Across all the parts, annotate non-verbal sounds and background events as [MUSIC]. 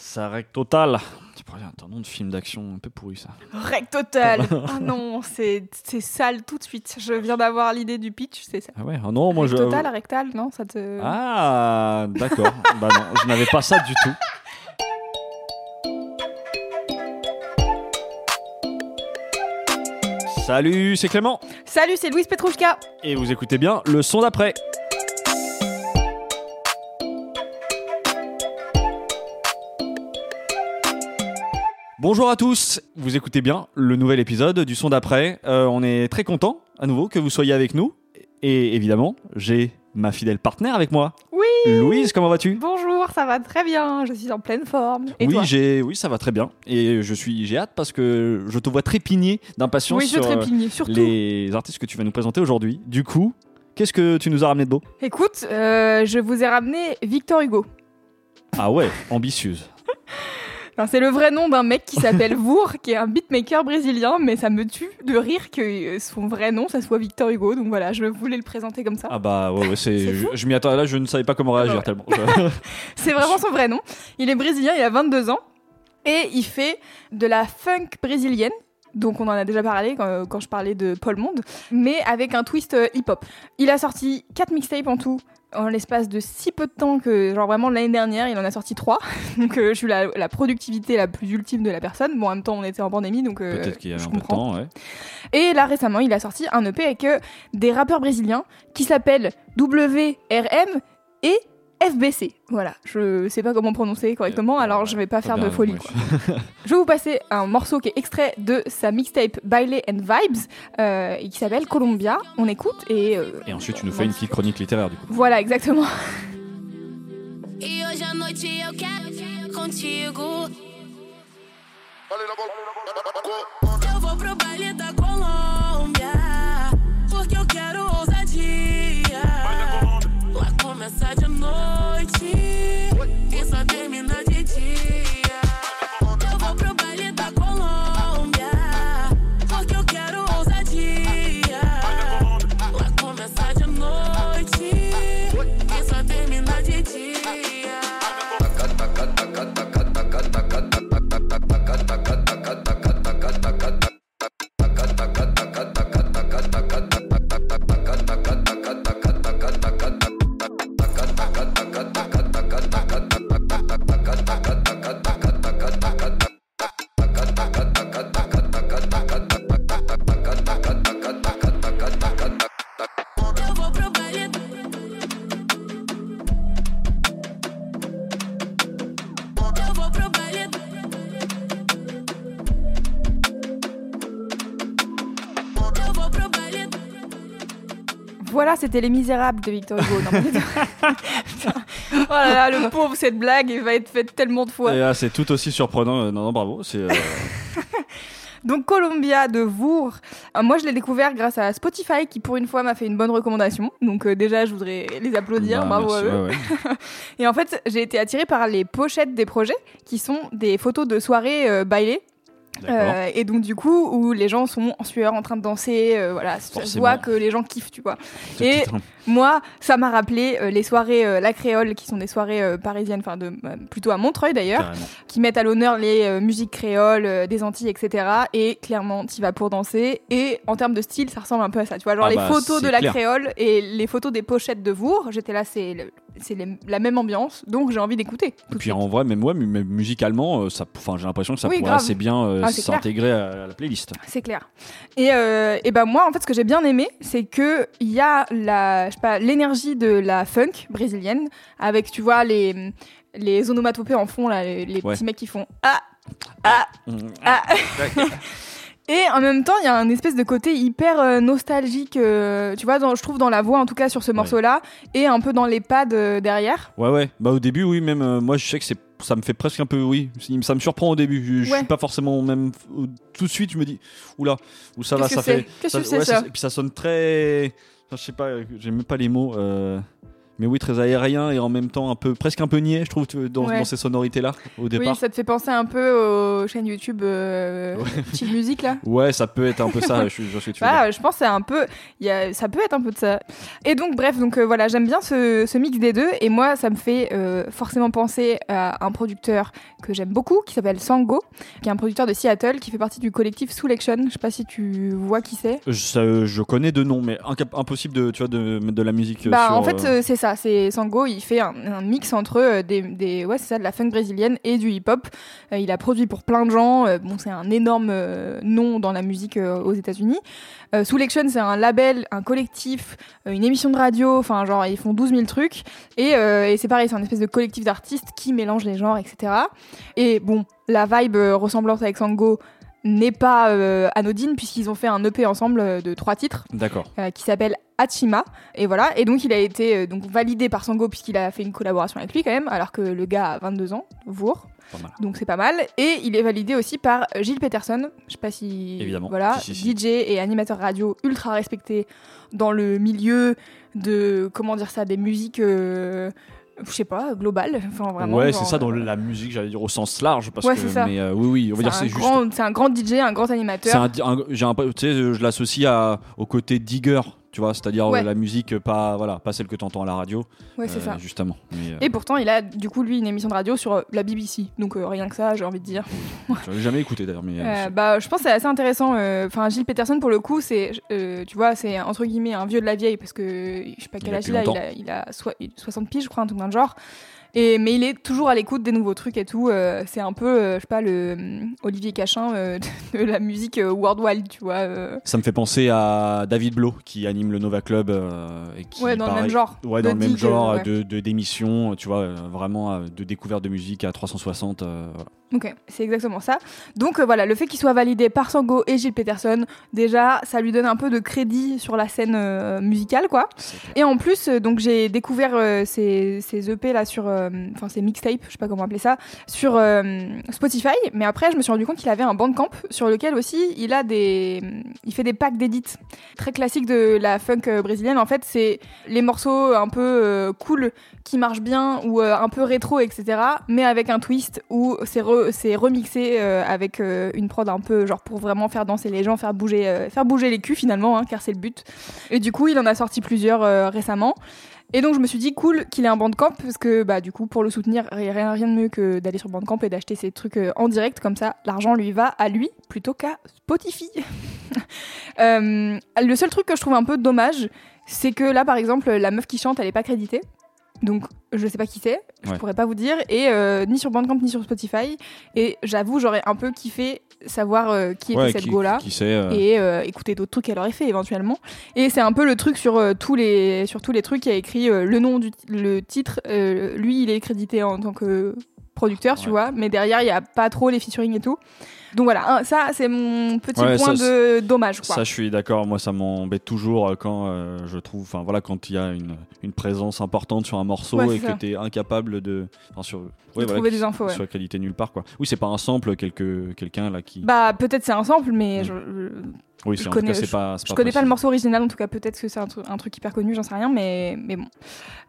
Ça règle total. Tu pourrais un nom de film d'action un peu pourri ça. Rec total [LAUGHS] Ah non, c'est c'est sale tout de suite. Je viens d'avoir l'idée du pitch, c'est ça. Ah ouais, ah non, moi Rec je. total, rectal, non, ça te. Ah, d'accord. bah non, je n'avais pas ça du tout. Salut, c'est Clément. Salut, c'est Louise Petrouchka. Et vous écoutez bien le son d'après. Bonjour à tous, vous écoutez bien le nouvel épisode du son d'après. Euh, on est très content à nouveau que vous soyez avec nous. Et évidemment, j'ai ma fidèle partenaire avec moi. Oui. Louise, comment vas-tu? Bonjour, ça va très bien. Je suis en pleine forme. Et oui, j'ai, oui, ça va très bien. Et je suis, j'ai hâte parce que je te vois trépigner d'impatience Oui, sur euh, trépigne, surtout. les artistes que tu vas nous présenter aujourd'hui. Du coup, qu'est-ce que tu nous as ramené de beau? Écoute, euh, je vous ai ramené Victor Hugo. Ah ouais, ambitieuse. [LAUGHS] C'est le vrai nom d'un mec qui s'appelle [LAUGHS] Vour, qui est un beatmaker brésilien, mais ça me tue de rire que son vrai nom, ça soit Victor Hugo. Donc voilà, je voulais le présenter comme ça. Ah bah ouais, ouais c'est, je, m'y attendais là, je ne savais pas comment réagir ouais. tellement. [LAUGHS] C'est vraiment son vrai nom. Il est brésilien, il a 22 ans et il fait de la funk brésilienne. Donc on en a déjà parlé quand, quand je parlais de Paul Monde, mais avec un twist euh, hip-hop. Il a sorti 4 mixtapes en tout en l'espace de si peu de temps que, genre vraiment l'année dernière, il en a sorti 3. [LAUGHS] Donc euh, je suis la, la productivité la plus ultime de la personne. Bon, en même temps, on était en pandémie, donc euh, Peut-être qu'il y a un peu de comprends. temps, ouais. Et là récemment, il a sorti un EP avec euh, des rappeurs brésiliens qui s'appellent WRM et FBC. Voilà, je sais pas comment prononcer correctement, alors je vais pas faire bien, de folie. ouais. quoi. [LAUGHS] Je vais vous passer un morceau qui est extrait de sa mixtape Baile and Vibes euh, et qui s'appelle Columbia. On écoute et euh, Et ensuite, tu nous fais une petite chronique littéraire du coup. voilà exactement. Voilà, c'était Les Misérables de Victor Hugo. Non, [LAUGHS] oh là là, le pauvre, cette blague, il va être faite tellement de fois. C'est tout aussi surprenant. Euh, Non, non, bravo. C'est, euh, [LAUGHS] Donc Columbia de Vour, Euh, moi je l'ai découvert grâce à Spotify qui pour une fois m'a fait une bonne recommandation. Donc euh, déjà je voudrais les applaudir, bah, bravo merci, à eux. ouais, ouais. [LAUGHS] Et en fait j'ai été attirée par les pochettes des projets qui sont des photos de soirées euh, bailées. Euh, et donc du coup où les gens sont en sueur en train de danser, euh, voilà, ça se voit que les gens kiffent, tu vois. Et- Moi, ça m'a rappelé euh, les soirées euh, La Créole, qui sont des soirées parisiennes, enfin de plutôt à Montreuil d'ailleurs, qui mettent à l'honneur les musiques créoles des Antilles, etc. Et clairement, t'y vas pour danser. Et en termes de style, ça ressemble un peu à ça. Tu vois, genre Ah les bah, photos de la clair. créole et les photos des pochettes de Vour. J'étais là, c'est le- c'est la même ambiance, donc j'ai envie d'écouter. Et puis en vrai, même moi, musicalement, euh, ça, j'ai l'impression que ça Oui, pourrait grave. assez bien euh, Ah, s'intégrer à la playlist. C'est clair. Et, euh, et ben moi, en fait, ce que j'ai bien aimé, c'est que il y a la, je sais pas, l'énergie de la funk brésilienne avec, tu vois, les les onomatopées en fond là, les, les Ouais. petits mecs qui font ah ah Mmh. ah. [LAUGHS] Et en même temps, il y a un espèce de côté hyper euh, nostalgique, euh, tu vois, dans- je trouve dans la voix en tout cas sur ce morceau-là, et un peu dans les pads euh, derrière. Ouais, ouais. Bah, au début, oui, même euh, moi, je sais que c'est. Ça me fait presque un peu, oui, ça me surprend au début. Je, je Ouais. suis pas forcément même tout de suite. Je me dis, oula, où ça va, Qu'est-ce ça c'est? fait. Qu'est-ce que ouais, c'est ça Et puis ça sonne très. enfin, je sais pas, euh, j'aime même pas les mots. euh, Mais oui, très aérien et en même temps un peu, presque un peu niais, je trouve, dans, Ouais. dans ces sonorités-là, au départ. Oui, ça te fait penser un peu aux chaînes YouTube euh, Ouais. [LAUGHS] Chill Music là. Ouais, ça peut être un peu ça. je, suis- je. Bah, je pense que c'est un peu, y a, ça peut être un peu de ça. Et donc bref, donc euh, voilà, j'aime bien ce, ce mix des deux, et moi ça me fait euh, forcément penser à un producteur que j'aime beaucoup, qui s'appelle Sango, qui est un producteur de Seattle, qui fait partie du collectif Soul Action. Je sais pas si tu vois qui c'est. Je, je connais de nom, mais impossible de, tu vois, de mettre de la musique. euh, Bah sur, en fait euh, euh, c'est ça, c'est Sango, il fait un, mix entre euh, des, des ouais c'est ça de la funk brésilienne et du hip hop. il a produit pour plein de gens. euh, bon c'est un énorme euh, nom dans la musique euh, aux États-Unis. Euh, c'est un label, un collectif, euh, une émission de radio. Enfin genre ils font 12 000 trucs et, euh, c'est pareil, c'est un espèce de collectif d'artistes qui mélange les genres etc. Et bon la vibe euh, ressemblante avec Sango n'est pas euh, anodine puisqu'ils ont fait un EP ensemble euh, de trois titres D'accord. euh, qui s'appelle Hachima et voilà et donc il a été euh, donc validé par Sango puisqu'il a fait une collaboration avec lui quand même alors que le gars a 22 ans Vour Pas mal. donc c'est pas mal et il est validé aussi par Gilles Peterson je sais pas si Évidemment. voilà Si, si, si. DJ et animateur radio ultra respecté dans le milieu de comment dire ça des musiques je sais pas enfin vraiment ouais, c'est ça dans euh, la musique, j'allais dire au sens large, parce Ouais, que. c'est ça. Mais euh, oui, oui, on va dire c'est juste. grand- c'est un grand DJ un grand animateur un, un- tu sais, je l'associe au côté digger, tu vois, c'est-à-dire Ouais. euh, la musique pas, voilà, pas celle que tu entends à la radio, ouais c'est euh, ça justement. Mais, euh, et pourtant il a du coup lui une émission de radio sur euh, la BBC donc euh, rien que ça j'ai envie de dire [LAUGHS] je l'ai jamais écouté d'ailleurs, mais. euh, Euh, bah, je pense que c'est assez intéressant. euh, Enfin, Gilles Peterson, pour le coup, c'est, euh, tu vois, c'est entre guillemets un vieux de la vieille parce que je sais pas quel âge il a. Il a, il a soi- 60 piges, je crois, un truc dans le genre. Et, mais il est toujours à l'écoute des nouveaux trucs et tout. euh, c'est un peu, euh, je sais pas, le hum, Olivier Cachin euh, [LAUGHS] de la musique euh, worldwide, tu vois. euh. Ça me fait penser à David Blo qui anime le Nova Club euh, et qui ouais, dans le même genre. Ouais, dans le même genre euh, ouais. de, d'émissions, tu vois, euh, vraiment euh, de découverte de musique à 360. euh, voilà. Ok, c'est exactement ça. Donc euh, voilà, le fait qu'il soit validé par Sango et Gilles Peterson, déjà, ça lui donne un peu de crédit sur la scène euh, musicale, quoi. Et en plus, euh, donc j'ai découvert ces, ces EP là sur, enfin ces mixtapes, je sais pas comment appeler ça, sur Spotify. Mais après, je me suis rendu compte qu'il avait un bandcamp sur lequel aussi il a des, il fait des packs d'édits très classiques de la funk brésilienne. En fait, c'est les morceaux un peu cool qui marchent bien ou un peu rétro, etc. Mais avec un twist où c'est re- c'est remixé euh, avec euh, une prod un peu genre pour vraiment faire danser les gens, faire bouger, euh, faire bouger les culs finalement, hein, car c'est le but. Et du coup, il en a sorti plusieurs récemment. Et donc je me suis dit cool qu'il ait un Bandcamp parce que bah du coup pour le soutenir rien, rien de mieux que d'aller sur Bandcamp et d'acheter ses trucs en direct comme ça l'argent lui va à lui plutôt qu'à Spotify. [LAUGHS] Le seul truc que je trouve un peu dommage c'est que là par exemple la meuf qui chante elle est pas créditée donc je sais pas qui c'est je Ouais. pourrais pas vous dire et euh, ni sur Bandcamp ni sur Spotify et j'avoue j'aurais un peu kiffé savoir euh, qui était Ouais, cette qui, go là qui sait. euh, et écouter d'autres trucs qu'elle aurait fait éventuellement. Et c'est un peu le truc sur tous les sur tous les trucs qui a écrit le nom du le titre. lui, il est crédité en tant que producteur, tu vois, mais derrière il y a pas trop les featuring et tout. Donc voilà, ça c'est mon petit Ouais, point ça, de dommage quoi. Ça, je suis d'accord. Moi, ça m'embête toujours euh, quand euh, je trouve, enfin voilà, quand il y a une, une présence importante sur un morceau Ouais, et que tu es incapable de, enfin sur, ouais, De voilà, trouver des infos, ouais. soit crédité nulle part, quoi. Oui, c'est pas un sample, quelqu'un là qui. Bah peut-être c'est un sample, mais Mm. je, je- oui, je connais- cas, c'est pas. Je connais pas le morceau original, en tout cas, peut-être que c'est un, tru- un truc hyper connu, j'en sais rien, mais, mais bon.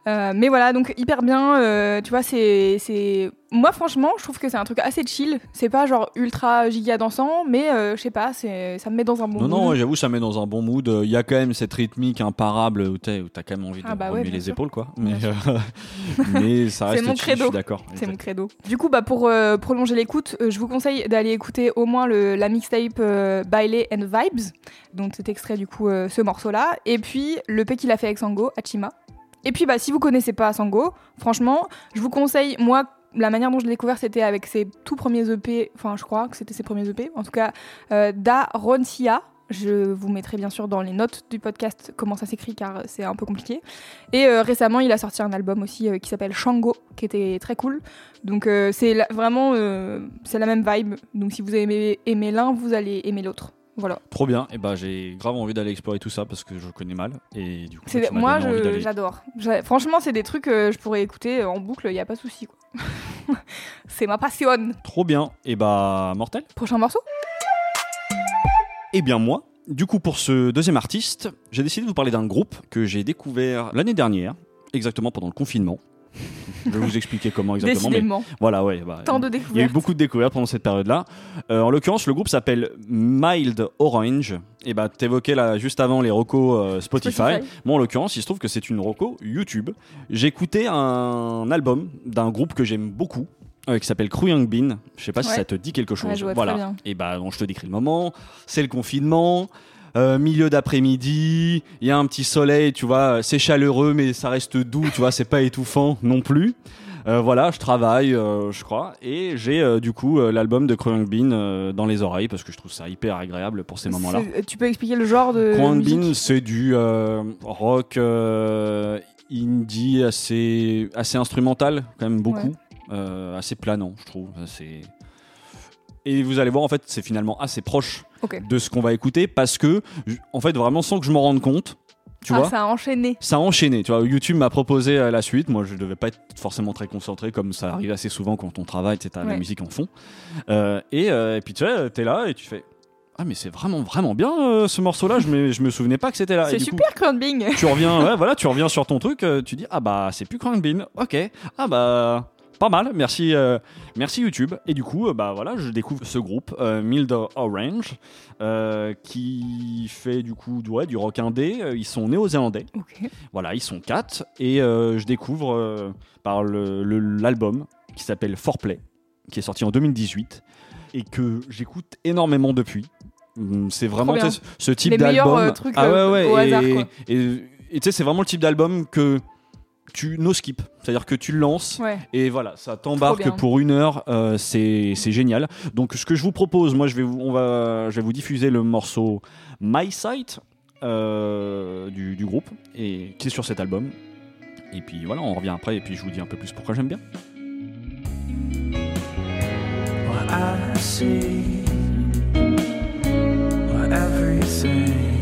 Euh, mais voilà, donc hyper bien, euh, tu vois, c'est. Moi, franchement, je trouve que c'est un truc assez chill. C'est pas genre ultra giga dansant, mais euh, je sais pas, ça me met dans un bon Non, non, mood. ouais, j'avoue, ça met dans un bon mood. Il y a quand même cette rythmique imparable où t'as quand même envie de Ah bah ouais, remuer bien les sûr. épaules, quoi. Mais, [LAUGHS] mais ça C'est reste mon chill, je credo. suis d'accord. C'est mon credo. Du coup, bah, pour prolonger l'écoute, je vous conseille d'aller écouter au moins le, la mixtape Baile and Vibes, dont c'est extrait du coup euh, ce morceau-là, et puis le P qu'il a fait avec Sango, Hachima. Et puis, bah, si vous connaissez pas Sango, franchement, je vous conseille, moi, la manière dont je l'ai découvert, c'était avec ses tout premiers EP, enfin, je crois que c'était ses premiers EP, en tout cas, euh, Da Roncia. Je vous mettrai bien sûr dans les notes du podcast comment ça s'écrit car c'est un peu compliqué. Et euh, récemment, il a sorti un album aussi qui s'appelle Shango, qui était très cool. Donc c'est vraiment c'est la même vibe. Donc si vous avez aimé l'un, vous allez aimer l'autre. Voilà. Trop bien. Et bah j'ai grave envie d'aller explorer tout ça parce que je connais mal. Et du coup, Moi, j'adore. J'a- Franchement, c'est des trucs que je pourrais écouter en boucle, il n'y a pas de souci. [LAUGHS] c'est ma passion. Trop bien. Et bah mortel. Prochain morceau Eh bien moi, du coup pour ce deuxième artiste, j'ai décidé de vous parler d'un groupe que j'ai découvert l'année dernière, exactement pendant le confinement. Je vais vous expliquer comment exactement. Mais voilà, ouais. bah, Tant de il y a eu découvertes. beaucoup de découvertes pendant cette période-là. Euh, en l'occurrence, le groupe s'appelle Mild Orange. Et bah, t'évoquais là juste avant les recos euh, Spotify. Spotify. Moi, en l'occurrence, il se trouve que c'est une reco YouTube. Écouté un album d'un groupe que j'aime beaucoup. euh, qui s'appelle Young Bean. Je sais pas si ça te dit quelque chose. Ouais, je vois voilà. très bien. Et bah, bon, je te décris le moment. C'est le confinement. Euh, milieu d'après-midi, il y a un petit soleil, tu vois, c'est chaleureux, mais ça reste doux, tu vois, c'est pas étouffant non plus. Euh, voilà, je travaille, euh, je crois, et j'ai euh, du coup euh, l'album de Young Bean euh, dans les oreilles parce que je trouve ça hyper agréable pour ces moments-là. Tu peux expliquer le genre de. Musique Bean, c'est du euh, rock euh, indie assez, assez instrumental, quand même beaucoup, Ouais. euh, assez planant, je trouve. Et vous allez voir, en fait, c'est finalement assez proche De ce qu'on va écouter parce que, en fait, vraiment sans que je m'en rende compte, tu ah, vois, ça a enchaîné. ça a enchaîné. Tu vois, YouTube m'a proposé euh, la suite. Moi, je devais pas être forcément très concentré, comme ça arrive assez souvent quand on travaille, sais, t'as la Ouais. musique en fond. Euh, et, euh, et puis tu vois, t'es là et tu fais. Ah mais c'est vraiment vraiment bien ce morceau-là. Je me je me souvenais pas que c'était là. C'est super, Crumbing. tu reviens, ouais, voilà, tu reviens sur ton truc. tu dis ah bah c'est plus Crank Bean. Ok. Ah bah pas mal. Merci euh, merci YouTube. Et du coup euh, bah voilà, je découvre ce groupe euh, Mild Orange qui fait du coup ouais, du rock indé. Ils sont néo-zélandais. Voilà, ils sont quatre et je découvre par le- le- l'album qui s'appelle Foreplay, qui est sorti en 2018 et que j'écoute énormément depuis. Hum, C'est vraiment ce type d'album. ah ouais, ouais, et tu sais, c'est vraiment le type d'album que tu no skip, c'est-à-dire que tu le lances Ouais. et voilà, ça t'embarque pour une heure, euh, c'est c'est génial. Donc ce que je vous propose, moi je vais vous, on va, je vais vous diffuser le morceau My Sight euh, du, du groupe et qui est sur cet album. Et puis voilà, on revient après et puis je vous dis un peu plus pourquoi j'aime bien. What I see, what everything,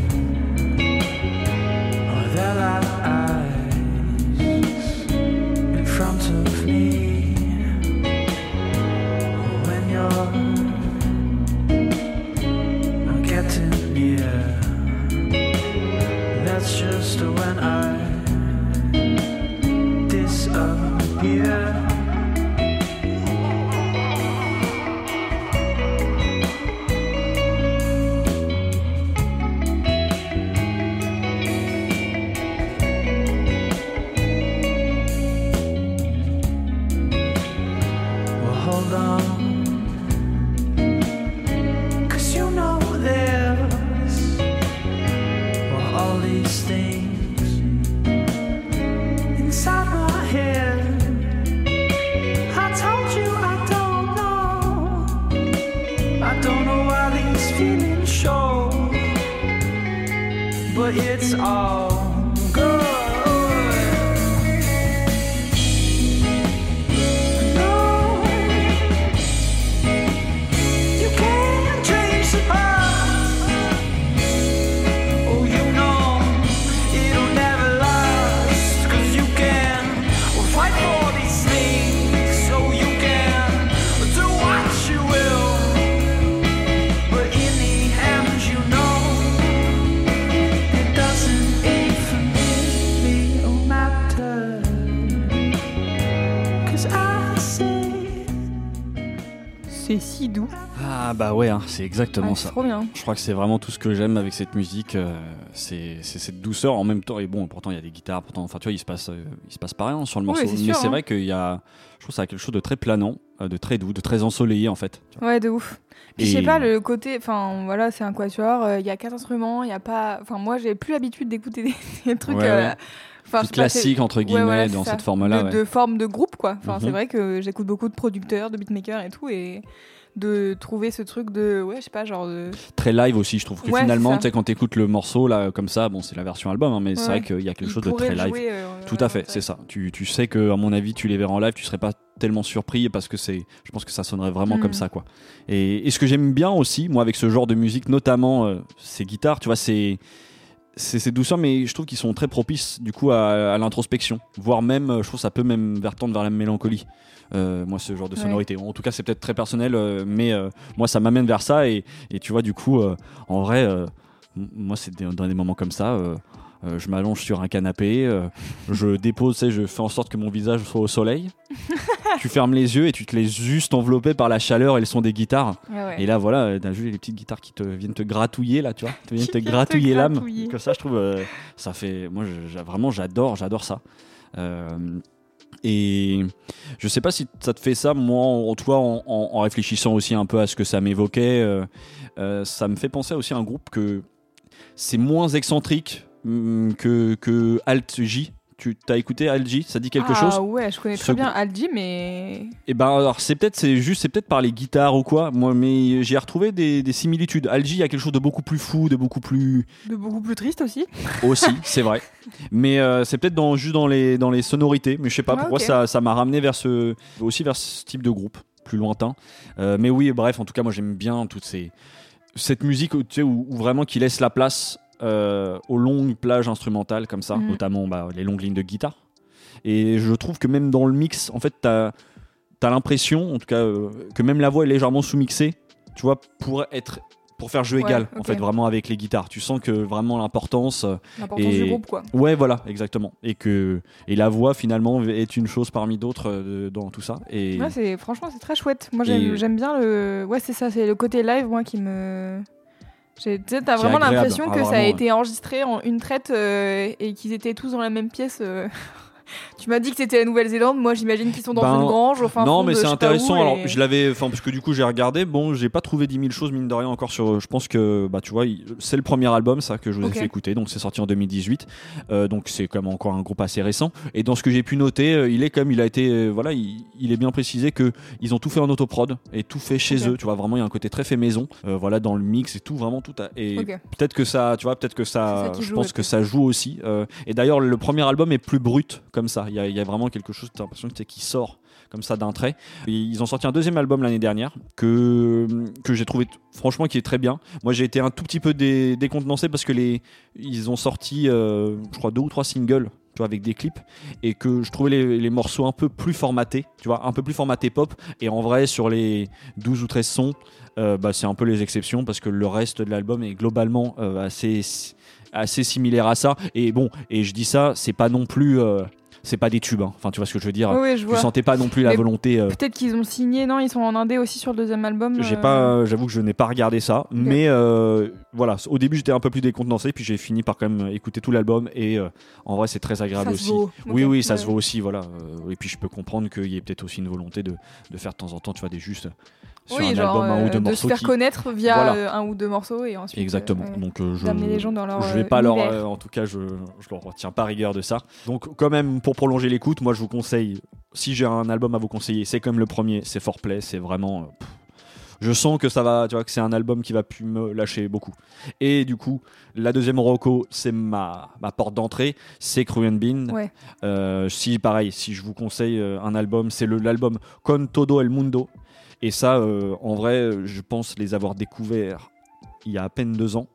Si doux. Ah bah ouais, hein, c'est exactement Ouais, ça. c'est trop bien. Je crois que c'est vraiment tout ce que j'aime avec cette musique, euh, c'est cette douceur en même temps. Et bon, pourtant il y a des guitares, pourtant, enfin tu vois, il se passe, euh, il se passe pas rien sur le morceau. Mais c'est hein. vrai qu'il y a, je trouve ça a quelque chose de très planant, euh, de très doux, de très ensoleillé en fait. Ouais, de ouf. Puis je Et- sais pas, le côté. Enfin, voilà, c'est un quatuor, il y a quatre instruments, il y a pas. Enfin, moi, j'ai plus l'habitude d'écouter [LAUGHS] des, des trucs. Ouais, ouais. Enfin, plus classique entre Ouais, guillemets dans cette forme-là. de, forme de groupe quoi. Enfin, c'est Mhm. vrai que j'écoute beaucoup de producteurs, de beatmakers et tout et de trouver ce truc de ouais, je sais pas, genre de Très live aussi, je trouve que Ouais, finalement, tu sais, quand t'écoutes le morceau là comme ça, bon, c'est la version album, hein, mais c'est vrai qu'il y a quelque chose de très live. jouer, euh, Tout à fait, c'est ça. Tu, tu sais que, à mon avis, tu les verras en live, tu serais pas tellement surpris parce que c'est, je pense que ça sonnerait vraiment Mm. comme ça, quoi. Et, et ce que j'aime bien aussi, moi, avec ce genre de musique, notamment euh, ces guitares, tu vois, c'est c'est ces douceurs, mais je trouve qu'ils sont très propices du coup à, à l'introspection, voire même, euh, je trouve, que ça peut même vers tendre vers la mélancolie. Euh, moi, ce genre de Ouais. sonorité. En tout cas, c'est peut-être très personnel, euh, mais euh, moi, ça m'amène vers ça. Et, et tu vois, du coup, en vrai, moi, c'est dans des moments comme ça. Euh, euh, je m'allonge sur un canapé, euh, je dépose, je fais en sorte que mon visage soit au soleil. [LAUGHS] tu fermes les yeux et tu te laisses juste envelopper par la chaleur et le son des guitares. Ouais, ouais. Et là, voilà, t'as juste les petites guitares qui te viennent te gratouiller, là, tu vois. Te viennent te gratouiller l'âme. Que ça, je trouve, euh, ça fait. Moi, je- vraiment, j'adore, j'adore ça. Euh, et je sais pas si ça te fait ça, moi, en, cas, en, en- en réfléchissant aussi un peu à ce que ça m'évoquait, euh, euh, ça me fait penser aussi à un groupe que c'est moins excentrique que, que Alt J. Tu t'as écouté Alt J? Ça dit quelque ah, chose? ouais, je connais Ce très bien grou- Aldi mais et ben alors c'est peut-être c'est juste c'est peut-être par les guitares ou quoi. Moi mais j'ai retrouvé des, des similitudes. Algie il y a quelque chose de beaucoup plus fou de beaucoup plus de beaucoup plus triste aussi. aussi [LAUGHS] c'est vrai. Mais euh, c'est peut-être dans juste dans les dans les sonorités mais je sais pas Ouais, pourquoi ça ça m'a ramené vers ce aussi vers ce type de groupe plus lointain. Euh, mais oui bref en tout cas moi j'aime bien toutes ces cette musique tu sais où, où vraiment qui laisse la place euh, aux longues plages instrumentales comme ça Mhm. notamment bah, les longues lignes de guitare et je trouve que même dans le mix en fait t'as as, l'impression en tout cas euh, que même la voix est légèrement sous-mixée tu vois pour être pour faire jeu Ouais, égal en fait vraiment avec les guitares tu sens que vraiment l'importance euh, L'importance du groupe quoi. Ouais, voilà, exactement. Et que et la voix finalement est une chose parmi d'autres euh, dans tout ça. Et Ouais, c'est franchement c'est très chouette. Moi j'aime Et- bien le ouais, c'est ça, c'est le côté live moi qui me tu sais, t'as vraiment l'impression Ah, que ça a été enregistré en une traite euh, et qu'ils étaient tous dans la même pièce. euh. Tu m'as dit que c'était la Nouvelle-Zélande, moi j'imagine qu'ils sont dans Ben, une grange. Enfin, non, mais c'est intéressant. Alors, je l'avais, enfin, parce que du coup, j'ai regardé. Bon, j'ai pas trouvé 10 000 choses mine de rien encore sur. Je pense que, bah, tu vois, c'est le premier album, ça, que je vous ai fait écouter. Donc, c'est sorti en 2018. Euh, donc, c'est quand même encore un groupe assez récent. Et dans ce que j'ai pu noter, euh, il est comme il a été, euh, voilà, il, il est bien précisé que ils ont tout fait en autoprod et tout fait chez eux. Tu vois, vraiment, il y a un côté très fait maison. Euh, voilà, dans le mix et tout, vraiment tout. A, et peut-être que ça, tu vois, peut-être que ça, je pense que ça joue aussi. Euh, et d'ailleurs, le premier album est plus brut comme ça. Il y a, vraiment quelque chose, t'as l'impression que qui sort comme ça d'un trait. Ils ont sorti un deuxième album l'année dernière que, que j'ai trouvé franchement qui est très bien. Moi j'ai été un tout petit peu dé- décontenancé parce que les, ils ont sorti euh, je crois deux ou trois singles avec des clips et que je trouvais les, morceaux un peu plus formatés, tu vois, un peu plus formatés pop et en vrai sur les 12 ou 13 sons euh, bah, c'est un peu les exceptions parce que le reste de l'album est globalement euh, assez assez similaire à ça et bon et je dis ça c'est pas non plus c'est pas des tubes hein. enfin tu vois ce que je veux dire ouais, je tu vois. sentais pas non plus la Mais volonté euh, Peut-être qu'ils ont signé, non Ils sont en Indé aussi sur le deuxième album. j'ai euh, pas j'avoue que je n'ai pas regardé ça mais euh, voilà au début j'étais un peu plus décontenancé puis j'ai fini par quand même écouter tout l'album et euh, en vrai c'est très agréable ça se aussi vaut. oui oui ça ouais. se voit aussi voilà Euh, et puis je peux comprendre qu'il y ait peut-être aussi une volonté de, de faire de temps en temps tu vois des justes sur Oui, un genre album un ou euh, deux de se morceaux faire qui- connaître via Voilà. euh, un ou deux morceaux et ensuite. exactement euh, donc euh, je les gens dans leur je vais pas leur univers. en tout cas je je leur retiens pas rigueur de ça donc quand même pour prolonger l'écoute moi je vous conseille si j'ai un album à vous conseiller c'est comme le premier c'est Foreplay c'est vraiment pff, je sens que ça va tu vois que c'est un album qui va plus me lâcher beaucoup et du coup la deuxième roco c'est ma, ma porte d'entrée c'est Cruan Bean Ouais. Euh, si pareil si je vous conseille un album c'est le l'album Con Todo el Mundo et ça euh, en vrai je pense les avoir découverts il y a à peine deux ans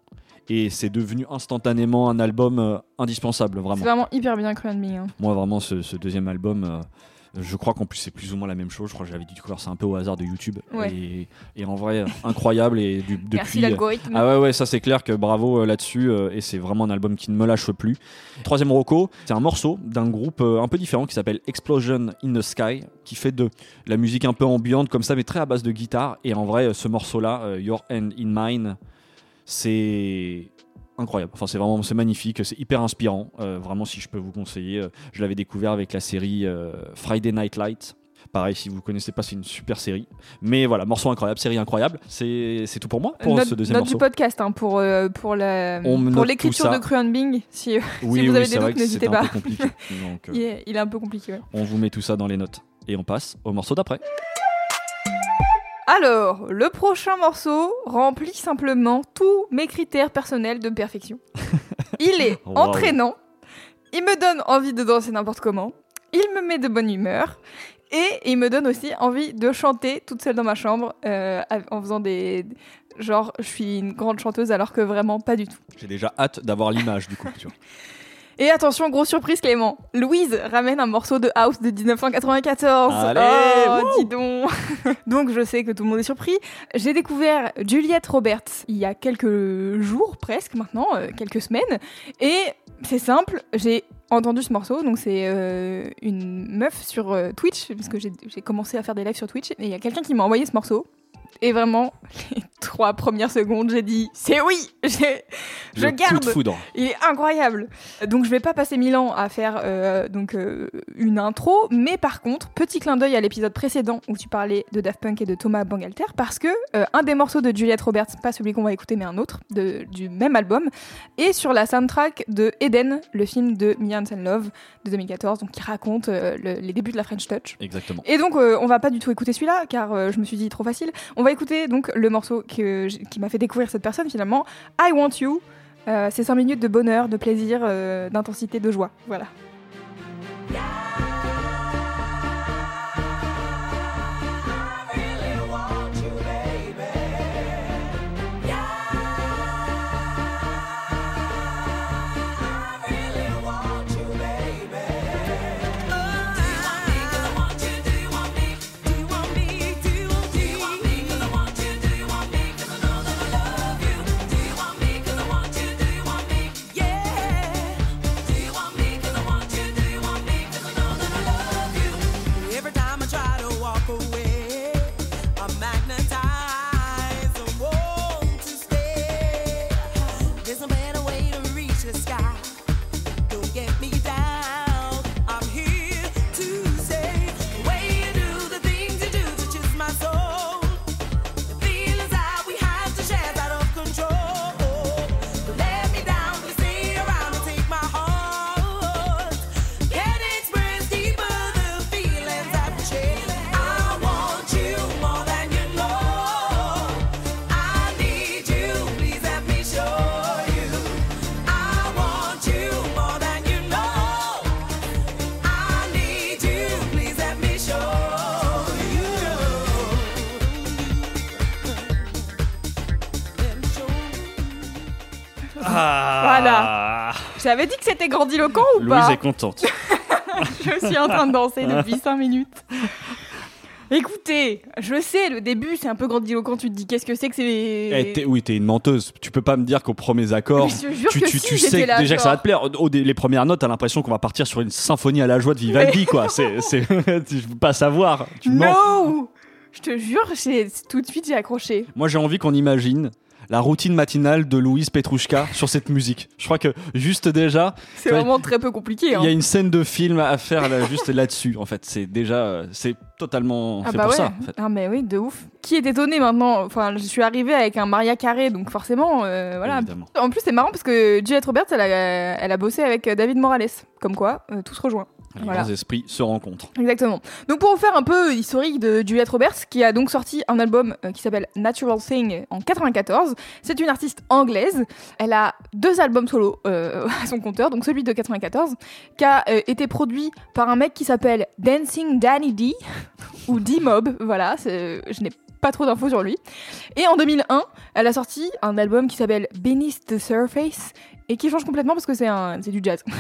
et c'est devenu instantanément un album euh, indispensable C'est vraiment vraiment hyper bien Cruan Being. hein. moi vraiment ce, ce deuxième album euh, je crois qu'en plus c'est plus ou moins la même chose je crois que j'avais découvert ça un peu au hasard de YouTube Ouais. et, et en vrai [LAUGHS] incroyable et du- depuis Merci l'algorithme. ah ouais ouais ça c'est clair que bravo euh, là-dessus euh, et c'est vraiment un album qui ne me lâche plus. Troisième Rocco, c'est un morceau d'un groupe euh, un peu différent qui s'appelle Explosion in the Sky qui fait de la musique un peu ambiante comme ça mais très à base de guitare et en vrai ce morceau là Your Hand in Mine c'est incroyable. Enfin, c'est vraiment c'est magnifique, c'est hyper inspirant. Euh, vraiment, si je peux vous conseiller, euh, je l'avais découvert avec la série euh, Friday Night Light. Pareil, si vous connaissez pas, c'est une super série. Mais voilà, morceau incroyable, série incroyable. C'est c'est tout pour moi pour note, ce deuxième note morceau. du podcast hein, pour, euh, pour la- On pour l'écriture de Cruan Bing. Si, Oui, [LAUGHS] vous oui, avez des doutes, n'hésitez un pas. peu compliqué. [LAUGHS] Donc, euh, il, est, il est un peu compliqué. ouais. on vous met tout ça dans les notes. Et on passe au morceau d'après. Alors, le prochain morceau remplit simplement tous mes critères personnels de perfection. [LAUGHS] Il est Wow. entraînant, il me donne envie de danser n'importe comment, il me met de bonne humeur et il me donne aussi envie de chanter toute seule dans ma chambre euh, en faisant des... Genre, je suis une grande chanteuse alors que vraiment pas du tout. J'ai déjà hâte d'avoir l'image du coup. tu vois. [LAUGHS] Et attention, grosse surprise Clément, Louise ramène un morceau de House de 1994. Allez, oh, dis donc. [LAUGHS] donc je sais que tout le monde est surpris. J'ai découvert Juliette Roberts il y a quelques jours presque maintenant, euh, quelques semaines, et c'est simple, j'ai entendu ce morceau, donc c'est euh, une meuf sur euh, Twitch, parce que j'ai j'ai commencé à faire des lives sur Twitch, et il y a quelqu'un qui m'a envoyé ce morceau. Et vraiment, les [LAUGHS] trois premières secondes, j'ai dit c'est oui, [LAUGHS] je Le coup garde. de foudre. Il est incroyable. Donc je vais pas passer mille ans à faire euh, donc euh, une intro, mais par contre petit clin d'œil à l'épisode précédent où tu parlais de Daft Punk et de Thomas Bangalter parce que euh, un des morceaux de Juliette Roberts, pas celui qu'on va écouter mais un autre de- du même album, est sur la soundtrack de Eden, le film de Millions and Love de 2014, donc qui raconte le- les débuts de la French Touch. Exactement. Et donc, on va pas du tout écouter celui-là, car je me suis dit trop facile. On va écouter donc le morceau qui m'a fait découvrir cette personne finalement, I Want You. Euh, c'est 5 minutes de bonheur, de plaisir, euh, d'intensité, de joie. Voilà. The sky. J'avais dit que c'était grandiloquent ou Louise pas est contente. [LAUGHS] Je suis en train de danser depuis 5 minutes. Écoutez, je sais, le début c'est un peu grandiloquent. Tu te dis qu'est-ce que c'est que c'est. Eh, t'es- oui, t'es une menteuse. Tu peux pas me dire qu'aux premiers accords, Mais je te jure tu, que tu, si, tu sais là, déjà que ça va te plaire. Au, les premières notes, t'as l'impression qu'on va partir sur une symphonie à la joie de Vivaldi, quoi. C'est, [LAUGHS] c'est, [LAUGHS] je veux pas savoir. Tu mens. No Je te jure, j'ai- tout de suite j'ai accroché. Moi, j'ai envie qu'on imagine la routine matinale de Louise Petrouchka sur cette musique. Je crois que juste déjà, C'est vraiment très peu compliqué. il hein. y a une scène de film à faire là, juste là-dessus. En fait, c'est déjà, euh, c'est totalement Ah bah pour ouais. ça. En fait. Ah mais oui, de ouf. Qui est étonné maintenant? Enfin, je suis arrivée avec un Maria Carré, donc forcément, euh, voilà. Évidemment. En plus, c'est marrant parce que Juliette Roberts, elle a, elle a bossé avec euh, David Morales. Comme quoi, euh, tout se rejoint. Les Voilà. esprits se rencontrent. Exactement. Donc pour vous faire un peu historique de Juliette Roberts, qui a donc sorti un album euh, qui s'appelle Natural Thing en 94. C'est une artiste anglaise. Elle a deux albums solo euh, [LAUGHS] à son compteur, donc celui de 94, qui a euh, été produit par un mec qui s'appelle Dancing Danny D [LAUGHS] ou D-Mob. Voilà, je n'ai pas trop d'infos sur lui. Et en 2001, elle a sorti un album qui s'appelle Beneath the Surface et qui change complètement parce que c'est un, c'est du jazz. [LAUGHS]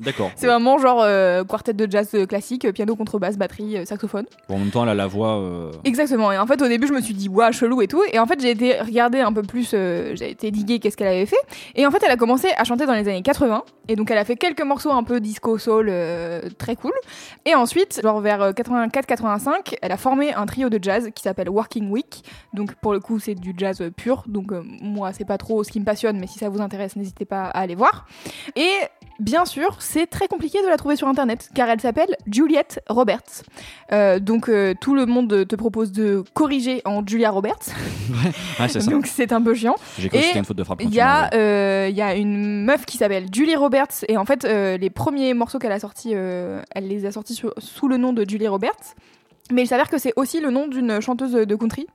D'accord. C'est vraiment genre euh, quartet de jazz euh, classique, euh, piano, contrebasse, batterie, saxophone. Bon, en même temps, elle a la voix. euh, Exactement. Et en fait, au début, je me suis dit, waouh, chelou et tout. Et en fait, j'ai été regarder un peu plus, euh, j'ai été diguer qu'est-ce qu'elle avait fait. Et en fait, elle a commencé à chanter dans les années 80. Et donc, elle a fait quelques morceaux un peu disco soul très cool. Et ensuite, genre vers euh, 84-85, elle a formé un trio de jazz qui s'appelle Working Week. Donc, pour le coup, c'est du jazz pur. Donc, moi, c'est pas trop ce qui me passionne, mais si ça vous intéresse, n'hésitez pas à aller voir. Et Bien sûr, c'est très compliqué de la trouver sur internet car elle s'appelle Juliette Roberts. Euh, donc euh, tout le monde te propose de corriger en Julia Roberts, [LAUGHS] Ouais, c'est ça. donc c'est un peu chiant. J'ai cru une faute de frappe. Il y, a, euh, y a une meuf qui s'appelle Julie Roberts et en fait les premiers morceaux qu'elle a sortis, elle les a sortis sur- sous le nom de Julie Roberts. Mais il s'avère que c'est aussi le nom d'une chanteuse de country.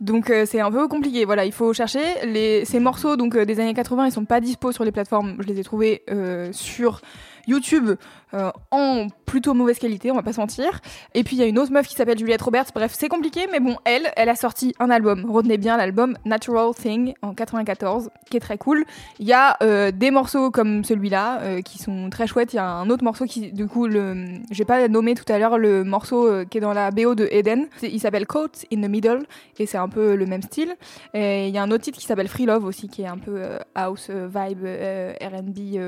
Donc euh, c'est un peu compliqué. Voilà, il faut chercher. Les, ces morceaux donc, euh, des années 80, ils sont pas dispo sur les plateformes. Je les ai trouvés euh, sur YouTube euh, en plutôt mauvaise qualité, on va pas se mentir. Et puis il y a une autre meuf qui s'appelle Juliette Roberts. Bref, c'est compliqué, mais bon, elle, elle a sorti un album. Retenez bien l'album Natural Thing en 94, qui est très cool. Il y a euh, des morceaux comme celui-là euh, qui sont très chouettes. Il y a un autre morceau qui, du coup, le, j'ai pas nommé tout à l'heure le morceau qui est dans la BO de Eden. Il s'appelle Coat in the Middle et c'est un peu le même style. Et il y a un autre titre qui s'appelle Free Love aussi, qui est un peu house vibe R&B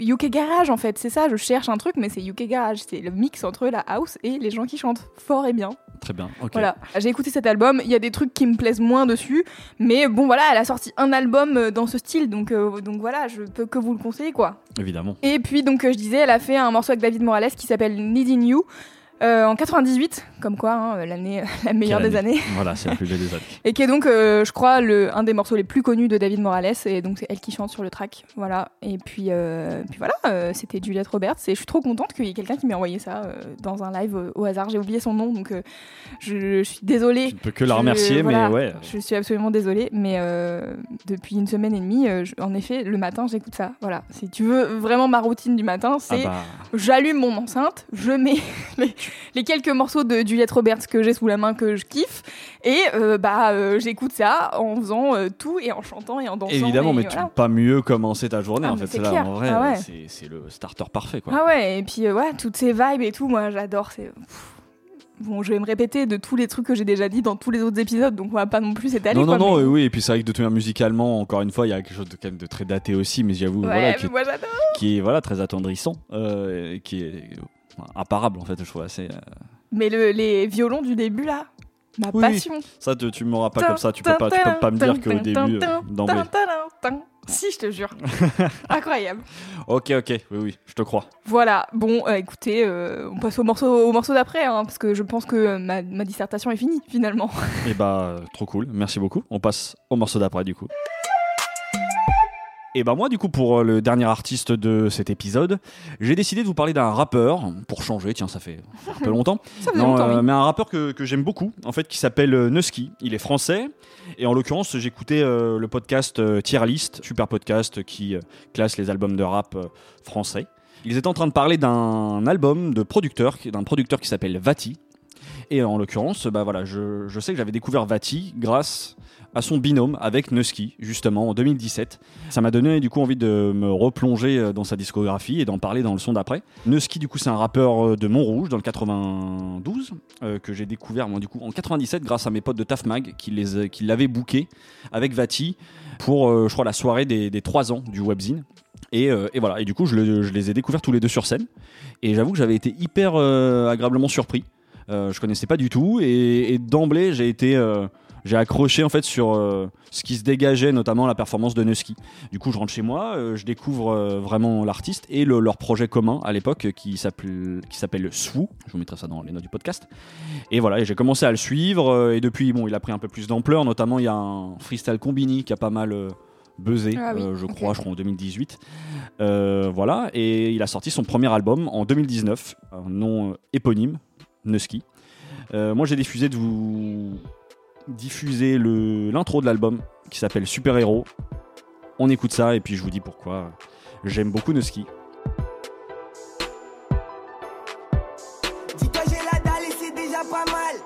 UK garage en fait. C'est ça. Je cherche un truc, mais c'est UK garage. C'est le mix entre la house et les gens qui chantent fort et bien. Très bien. Ok. Voilà, j'ai écouté cet album, il y a des trucs qui me plaisent moins dessus, mais bon voilà, elle a sorti un album euh, dans ce style, donc, euh, donc voilà, je peux que vous le conseiller quoi. Évidemment. Et puis donc euh, je disais, elle a fait un morceau avec David Morales qui s'appelle Needing You. Euh, en 98, comme quoi hein, l'année [LAUGHS] la meilleure des année. années, Voilà, c'est la plus belle des années. et qui est donc, euh, je crois, le, un des morceaux les plus connus de David Morales, et donc c'est elle qui chante sur le track, voilà. Et puis, euh, puis voilà, euh, c'était Juliette Roberts, et je suis trop contente qu'il y ait quelqu'un qui m'ait envoyé ça dans un live au hasard. J'ai oublié son nom, donc je, je suis désolée. Je ne peux que la Je- remercier, voilà, mais ouais. Je suis absolument désolée, mais depuis une semaine et demie, je- en effet, le matin, j'écoute ça. Voilà. Si tu veux vraiment ma routine du matin, Ah c'est bah, j'allume mon enceinte, je mets [LAUGHS] les, les quelques morceaux de Juliette Roberts que j'ai sous la main que je kiffe, et euh, bah euh, j'écoute ça en faisant euh, tout et en chantant et en dansant. évidemment, et mais voilà. tu peux pas mieux commencer ta journée Ah, en fait. c'est là, clair. en vrai, Ah ouais. c'est- le starter parfait quoi. Ah ouais, et puis ouais, toutes ces vibes et tout, moi j'adore. C'est. Bon, je vais me répéter de tous les trucs que j'ai déjà dit dans tous les autres épisodes, donc on va pas non plus s'étaler. non, non, non, mais- oui, et puis c'est vrai que de tenir musicalement, encore une fois, il y a quelque chose de, quand même de très daté aussi, mais j'avoue, Ouais, voilà, qui, moi j'adore. qui est voilà, très attendrissant, euh, qui est imparable en fait, je trouve assez. euh, Mais le- les violons du début là, ma Oui, passion. Ça, tu, tu m'auras pas comme ça, tu peux pas, tu peux pas me dire qu'au début, euh, d'emblée. Si, je te jure. [LAUGHS] Incroyable. Ok, ok, oui, oui, je te crois. Voilà, bon, euh, écoutez, euh, on passe au morceau, au morceau d'après, hein, parce que je pense que ma, ma dissertation est finie, finalement. Et bah, euh, trop cool, merci beaucoup. On passe au morceau d'après, du coup. Et bah moi du coup pour euh, le dernier artiste de cet épisode, j'ai décidé de vous parler d'un rappeur pour changer. Tiens ça fait un peu [LAUGHS] longtemps. Ça faisait Non, longtemps, euh, oui. mais un rappeur que, que j'aime beaucoup, en fait, qui s'appelle euh, Nusky. Il est français. Et en l'occurrence, j'écoutais euh, le podcast euh, Tier List, super podcast qui classe les albums de rap français. Ils étaient en train de parler d'un album de producteur, d'un producteur qui s'appelle Vati. Et en l'occurrence, bah voilà, je, je sais que j'avais découvert Vati grâce à son binôme avec Nusky, justement, en 2017. Ça m'a donné du coup envie de me replonger euh, dans sa discographie et d'en parler dans le son d'après. Nusky, du coup, c'est un rappeur euh, de Montrouge, dans le 92, euh, que j'ai découvert, moi, du coup, en 97, grâce à mes potes de Taf Mag, qui les, qui l'avaient booké avec Vati pour, je crois, la soirée des, des 3 ans du webzine. Et, voilà, et du coup, je, le- je les ai découverts tous les deux sur scène. Et j'avoue que j'avais été hyper agréablement surpris. Je connaissais pas du tout. Et d'emblée, j'ai été. J'ai accroché en fait sur euh, ce qui se dégageait, notamment la performance de Nusky. Du coup, je rentre chez moi, euh, je découvre euh, vraiment l'artiste et le- leur projet commun à l'époque qui s'appelle qui s'appelle Swoo. Je vous mettrai ça dans les notes du podcast. Et voilà, j'ai commencé à le suivre. et depuis, bon, il a pris un peu plus d'ampleur. Notamment, il y a un freestyle combini qui a pas mal buzzé, Ah oui, euh, je crois, je crois en 2018. Euh, voilà, et il a sorti son premier album en 2019, un nom euh, éponyme, Nusky. Moi, j'ai diffusé de vous diffuser l'intro de l'album qui s'appelle Super Héros. On écoute ça et puis je vous dis pourquoi j'aime beaucoup Nusky. Dis-toi j'ai la dalle et c'est déjà pas mal.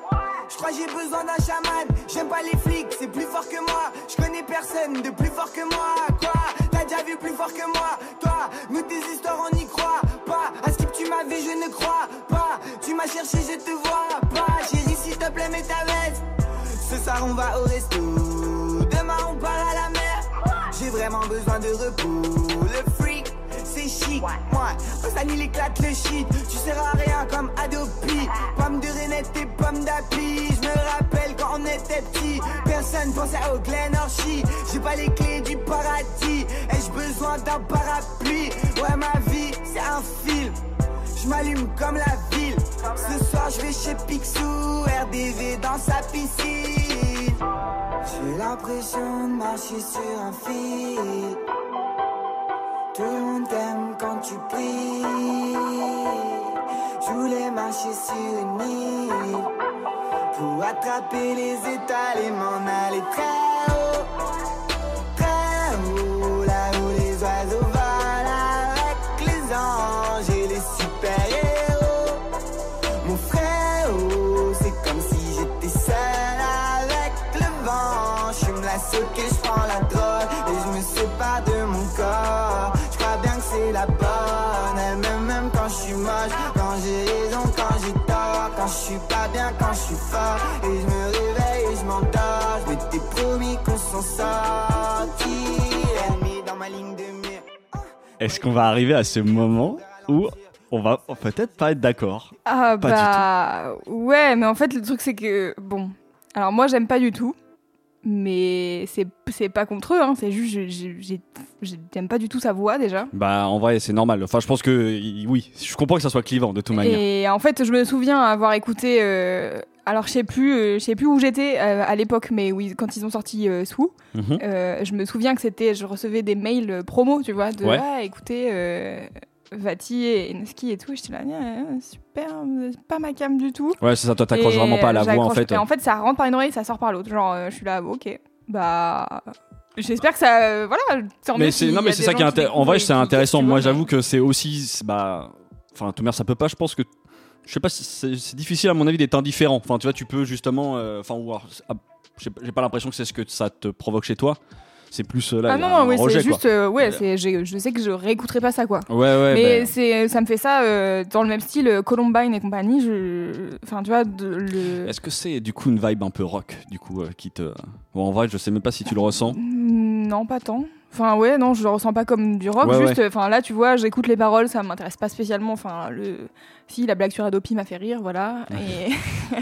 Je crois j'ai besoin d'un chaman. J'aime pas les flics, c'est plus fort que moi. Je connais personne de plus fort que moi. Quoi? T'as déjà vu plus fort que moi? Toi, nous tes histoires on n'y croit pas. À ce que tu m'avais, je ne crois pas. Tu m'as cherché, je te vois pas. Chérie, s'il te plaît, mets ta veste. Ce soir on va au resto. Demain on part à la mer. J'ai vraiment besoin de repos. Le freak, c'est chic. Moi, quand ça il éclate le shit. Tu seras rien comme Adopi. Pomme de renette et pomme d'api. Je me rappelle quand on était petit. Personne pensez au Glen Orchy. J'ai pas les clés du paradis. Ai-je besoin d'un parapluie? Ouais, ma vie, c'est un film. Je m'allume comme la ville. Ce soir, je vais chez Picsou, RDV dans sa piscine. L'impression de marcher sur un fil. Tout le monde t'aime quand tu pries. Je voulais marcher sur une île pour attraper les étoiles et m'en aller très quand je suis fort. Et je me réveille et je m'endors. Je m'étais promis qu'on s'en sortit. Elle est dans ma ligne de mire. Est-ce qu'on va arriver à ce moment où on va peut-être pas être d'accord? Ah Pas du bah ouais, mais en fait le truc c'est que bon, alors moi j'aime pas du tout, mais c'est pas contre eux, hein, c'est juste j'aime pas du tout sa voix déjà. Bah en vrai c'est normal. Enfin je pense que oui, je comprends que ça soit clivant de toute manière. Et en fait je me souviens avoir écouté, euh, alors je sais plus, euh, je sais plus où j'étais euh, à l'époque, mais oui quand ils ont sorti Swoo, Mhm. je me souviens que c'était, je recevais des mails promo, tu vois, de Ouais. ah, écoutez. Euh, Vati et Neski et tout, j'étais là, Ah, super, c'est pas ma cam du tout. Ouais c'est ça, toi t'accroches vraiment pas à la euh, voix en fait. Et en fait, ça rentre par une oreille, ça sort par l'autre. Genre, euh, je suis là, ok, bah. J'espère que ça. euh, voilà, tant Mais c'est non mais c'est ça qui est inté- découvrent en vrai c'est intéressant. Moi j'avoue que c'est aussi bah enfin tout ça peut pas. Je pense que je sais pas c'est difficile à mon avis d'être indifférent. Enfin tu vois tu peux justement euh, enfin j'ai j'ai pas l'impression que c'est ce que ça te provoque chez toi. C'est plus euh, là Ah non, non, oui, c'est juste. euh, ouais, c'est, j'ai- je sais que je réécouterai pas ça, quoi. Ouais ouais. mais ben, c'est, ça me fait ça euh, dans le même style, euh, Columbine et compagnie. Je, enfin, tu vois, de, le. Est-ce que c'est du coup une vibe un peu rock du coup euh, qui te bon en vrai je sais même pas si tu le ressens. Mm, Non, pas tant. Enfin, ouais, non, je le ressens pas comme du rock. Ouais, juste, enfin, là, tu vois, j'écoute les paroles, ça m'intéresse pas spécialement. Enfin, le. Si, la blague sur Adopi m'a fait rire, voilà. Et. [LAUGHS]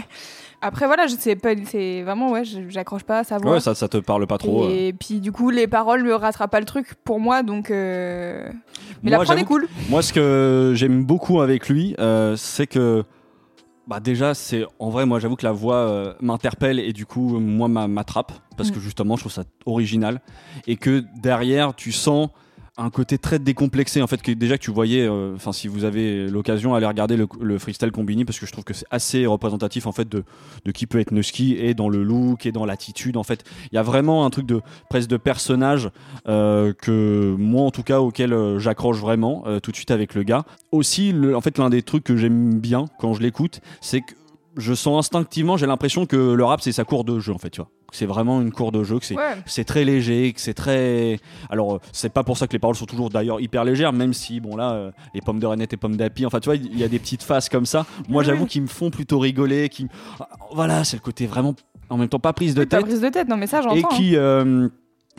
Après, voilà, je sais pas, c'est vraiment, ouais, j'accroche pas à sa voix. Ouais ça ça te parle pas trop. euh. Et puis, du coup, les paroles me rattrapent pas le truc pour moi, donc. euh, Mais Moi, la prod est cool. Moi, ce que j'aime beaucoup avec lui, euh, c'est que, bah déjà, c'est en vrai, moi, j'avoue que la voix euh, m'interpelle et du coup, euh, moi, m'a- m'attrape parce Mm. que justement, je trouve ça original et que derrière, tu sens un côté très décomplexé en fait que déjà que tu voyais euh, enfin si vous avez l'occasion allez regarder le, le freestyle combini parce que je trouve que c'est assez représentatif en fait de, qui peut être Nusky et dans le look et dans l'attitude en fait. Il y a vraiment un truc de presque de personnage euh, que moi en tout cas auquel euh, j'accroche vraiment tout de suite avec le gars. Aussi en fait l'un des trucs que j'aime bien quand je l'écoute c'est que je sens instinctivement j'ai l'impression que le rap c'est sa cour de jeu en fait tu vois c'est vraiment une cour de jeu que c'est Ouais. c'est très léger, que c'est très. Alors, euh, c'est pas pour ça que les paroles sont toujours d'ailleurs hyper légères, même si, bon, là, euh, les pommes de Renette et pommes d'api, enfin, tu vois, il y a des petites phases comme ça. Moi, j'avoue qu'ils me font plutôt rigoler. Qui... Ah, Voilà, c'est le côté vraiment, en même temps, pas prise de Pas tête. prise de tête, non, mais ça, Et j'entends. hein. qui. euh,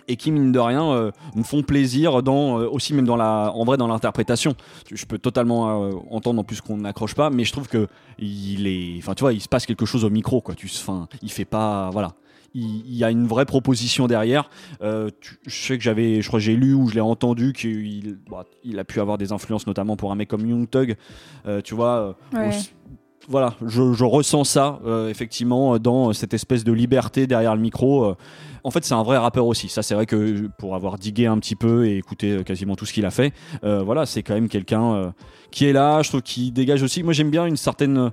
et qui mine de rien euh, me font plaisir dans euh, aussi même dans la en vrai dans l'interprétation je peux totalement euh, entendre en plus qu'on n'accroche pas mais je trouve que il est enfin tu vois il se passe quelque chose au micro quoi tu enfin il fait pas voilà il, y a une vraie proposition derrière Euh, tu- je sais que j'avais je crois que j'ai lu ou je l'ai entendu qu'il bah, il a pu avoir des influences notamment pour un mec comme Young Thug Euh, tu vois euh, Ouais. voilà, je, je ressens ça euh, effectivement dans cette espèce de liberté derrière le micro. En fait, c'est un vrai rappeur aussi. Ça, c'est vrai que pour avoir digué un petit peu et écouté quasiment tout ce qu'il a fait, voilà, c'est quand même quelqu'un qui est là. Je trouve qu'il dégage aussi. Moi, j'aime bien une certaine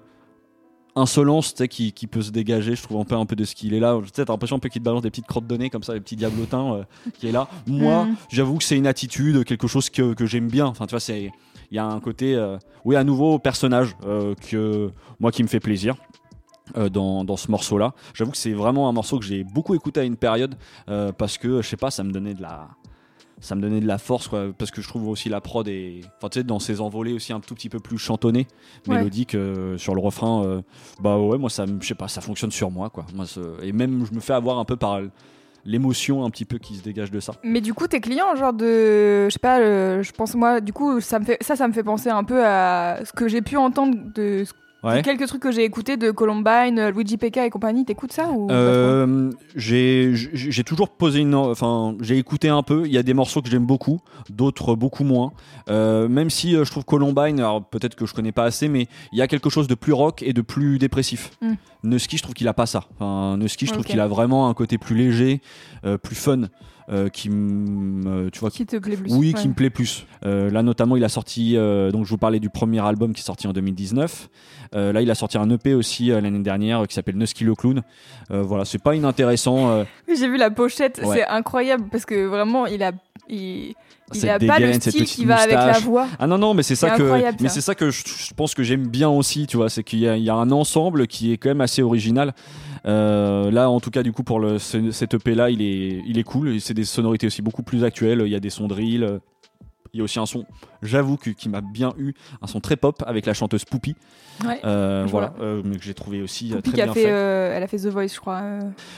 insolence tu sais, qui, qui peut se dégager. Je trouve un peu un peu de ce qu'il est là. Tu sais, t'as l'impression un peu qu'il te balance des petites crottes de nez comme ça, des petits diablotins euh, qui est là. [LAUGHS] Moi, Mhm. j'avoue que c'est une attitude, quelque chose que, que j'aime bien. Enfin, tu vois, c'est il y a un côté, euh, oui, à nouveau personnage euh, que moi qui me fait plaisir. euh, dans, dans ce morceau là j'avoue que c'est vraiment un morceau que j'ai beaucoup écouté à une période euh, parce que je sais pas ça me donnait de la ça me donnait de la force quoi, parce que je trouve aussi la prod et enfin tu sais dans ses envolées aussi un tout petit peu plus chantonné Ouais. mélodique euh, sur le refrain euh, bah ouais moi ça je sais pas ça fonctionne sur moi quoi moi et même je me fais avoir un peu par l'émotion un petit peu qui se dégage de ça Mais du coup, tes clients, genre de, je sais pas, euh, je pense moi, du coup, ça me fait, ça, ça me fait penser un peu à ce que j'ai pu entendre de ce Ouais. Quelques trucs que j'ai écoutés de Columbine, euh, Luigi Pekka et compagnie, t'écoutes ça ou Euh, j'ai toujours posé une enfin j'ai écouté un peu. Il y a des morceaux que j'aime beaucoup d'autres beaucoup moins. Euh, même si euh, je trouve Columbine alors peut-être que je connais pas assez mais il y a quelque chose de plus rock et de plus dépressif. Mm. Neuski je trouve qu'il a pas ça. Enfin je trouve qu'il a vraiment un côté plus léger plus fun euh, qui me tu vois Qui te plaît plus oui, Ouais. qui me plaît plus. Euh, là, notamment, il a sorti. euh, donc, je vous parlais du premier album qui est sorti en 2019. Euh, là, il a sorti un EP aussi euh, l'année dernière euh, qui s'appelle Nusky le clown. Euh, voilà, c'est pas inintéressant. euh, J'ai vu la pochette, Ouais. c'est incroyable parce que vraiment, il a, il, pas le style qui va avec la voix. Ah non non, mais c'est ça que. Mais c'est ça que je, pense que j'aime bien aussi. Tu vois, c'est qu'il y, a- il y a un ensemble qui est quand même assez original. Euh, là, en tout cas, du coup, pour le, cet EP là, il est, il est cool. C'est des sonorités aussi beaucoup plus actuelles. Il y a des sons drill. euh, Il y a aussi un son, j'avoue, que- qui m'a bien eu, un son très pop avec la chanteuse Poupie. Ouais. Euh, voilà, euh, mais que j'ai trouvé aussi euh, Poupie très qui a bien fait, fait. euh, elle a fait The Voice, je crois.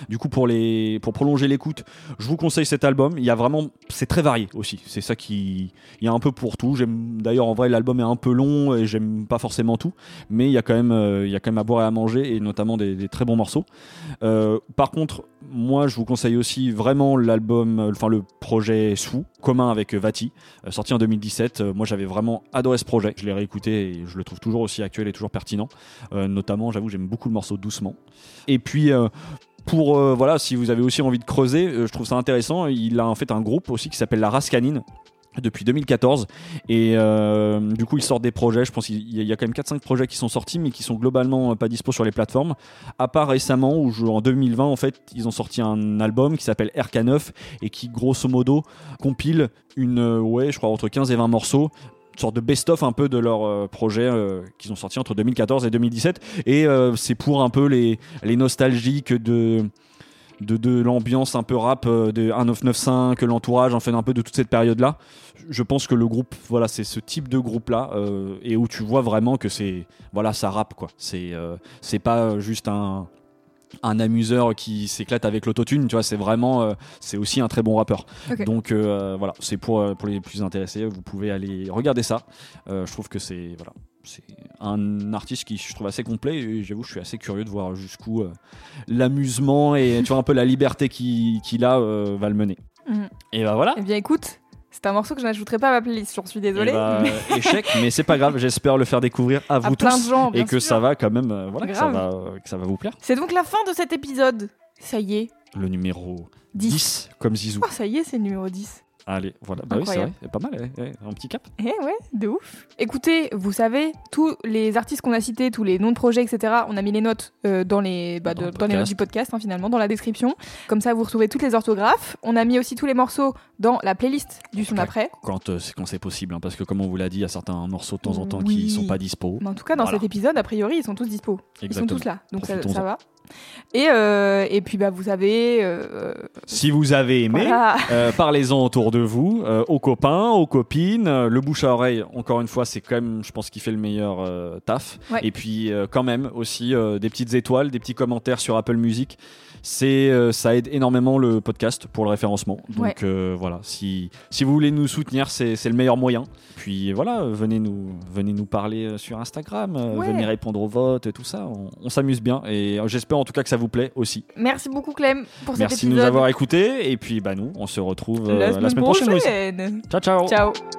Du coup, pour les, pour prolonger l'écoute, je vous conseille cet album. Il y a vraiment, c'est très varié aussi. C'est ça qui, il y a un peu pour tout. J'aime, d'ailleurs, en vrai, l'album est un peu long et j'aime pas forcément tout, mais il y a quand même, il y a quand même à boire et à manger et notamment des, des très bons morceaux. Par contre, moi, je vous conseille aussi vraiment l'album, enfin le projet Sous, commun avec Vati, sorti en 2017. Euh, moi, j'avais vraiment adoré ce projet. Je l'ai réécouté et je le trouve toujours aussi actuel et toujours pertinent. Euh, notamment, j'avoue, j'aime beaucoup le morceau Doucement. Et puis. euh, pour voilà, si vous avez aussi envie de creuser, je trouve ça intéressant. Il a en fait un groupe aussi qui s'appelle La Race Canine depuis 2014 et euh, du coup il sort des projets. Je pense qu'il y a- quand même 4-5 projets qui sont sortis mais qui sont globalement euh, pas dispo sur les plateformes. À part récemment où je- en 2020 en fait ils ont sorti un album qui s'appelle RK9 et qui grosso modo compile une euh, ouais je crois entre 15 et 20 morceaux. Sorte de best-of un peu de leur euh, projet qu'ils ont sorti entre 2014 et 2017 et c'est pour un peu les, les nostalgiques de de, de l'ambiance un peu rap euh, de 1995 l'entourage en fait un peu de toute cette période là je pense que le groupe voilà c'est ce type de groupe là et où tu vois vraiment que c'est voilà ça rappe quoi c'est euh, c'est pas juste un un amuseur qui s'éclate avec l'autotune, tu vois, c'est vraiment, euh, c'est aussi un très bon rappeur. Donc euh, voilà, c'est pour, euh, pour les plus intéressés, vous pouvez aller regarder ça. Euh, je trouve que c'est voilà, c'est un artiste qui je trouve assez complet et j'avoue, je suis assez curieux de voir jusqu'où euh, l'amusement et tu vois un peu la liberté qu'il a euh, va le mener. Mhm. Et bah voilà. Eh bien, écoute, c'est un morceau que je n'ajouterai pas à ma playlist, j'en suis désolée. Et bah, mais [LAUGHS] échec, mais c'est pas grave. J'espère le faire découvrir à à vous plein tous de gens, et que sûr. ça va quand même, euh, voilà, que ça, va, que ça va vous plaire. C'est donc la fin de cet épisode. Ça y est, Le numéro 10. 10 comme Zizou. Oh, ça y est, c'est le numéro 10. Allez, voilà. Bah oui, c'est vrai. Pas mal, ouais, ouais, un petit cap. Eh ouais, de ouf. Écoutez, vous savez, tous les artistes qu'on a cités, tous les noms de projets, etc., on a mis les notes euh, dans, les, bah, Dans de- le dans les notes du podcast, hein, finalement, dans la description. Comme ça, vous retrouvez toutes les orthographes. On a mis aussi tous les morceaux dans la playlist du son Ouais. après. Quand euh, c'est quand c'est possible, hein, parce que comme on vous l'a dit, il y a certains morceaux de temps en temps Oui. qui sont pas dispo. Mais en tout cas, dans Voilà. cet épisode, a priori, ils sont tous dispo. Ils sont Exactement. tous là, donc ça va. Et, euh, et puis, bah, vous savez... euh, Si vous avez aimé, voilà. euh, parlez-en autour de vous, aux copains, aux copines. Le bouche à oreille, encore une fois, c'est quand même, je pense, qui fait le meilleur taf. Ouais. Et puis, quand même, aussi des petites étoiles, des petits commentaires sur Apple Music. C'est, euh, ça aide énormément le podcast pour le référencement. Donc Ouais. euh, voilà, si, si vous voulez nous soutenir, c'est, c'est le meilleur moyen. Puis voilà, venez nous, venez nous parler euh, sur Instagram, Ouais. venez répondre aux votes et tout ça. On, on s'amuse bien et j'espère en tout cas que ça vous plaît aussi. Merci beaucoup, Clem, pour cet Merci de nous avoir écoutés et puis bah nous, on se retrouve la semaine, prochaine. Prochaine. Ciao ciao. Ciao.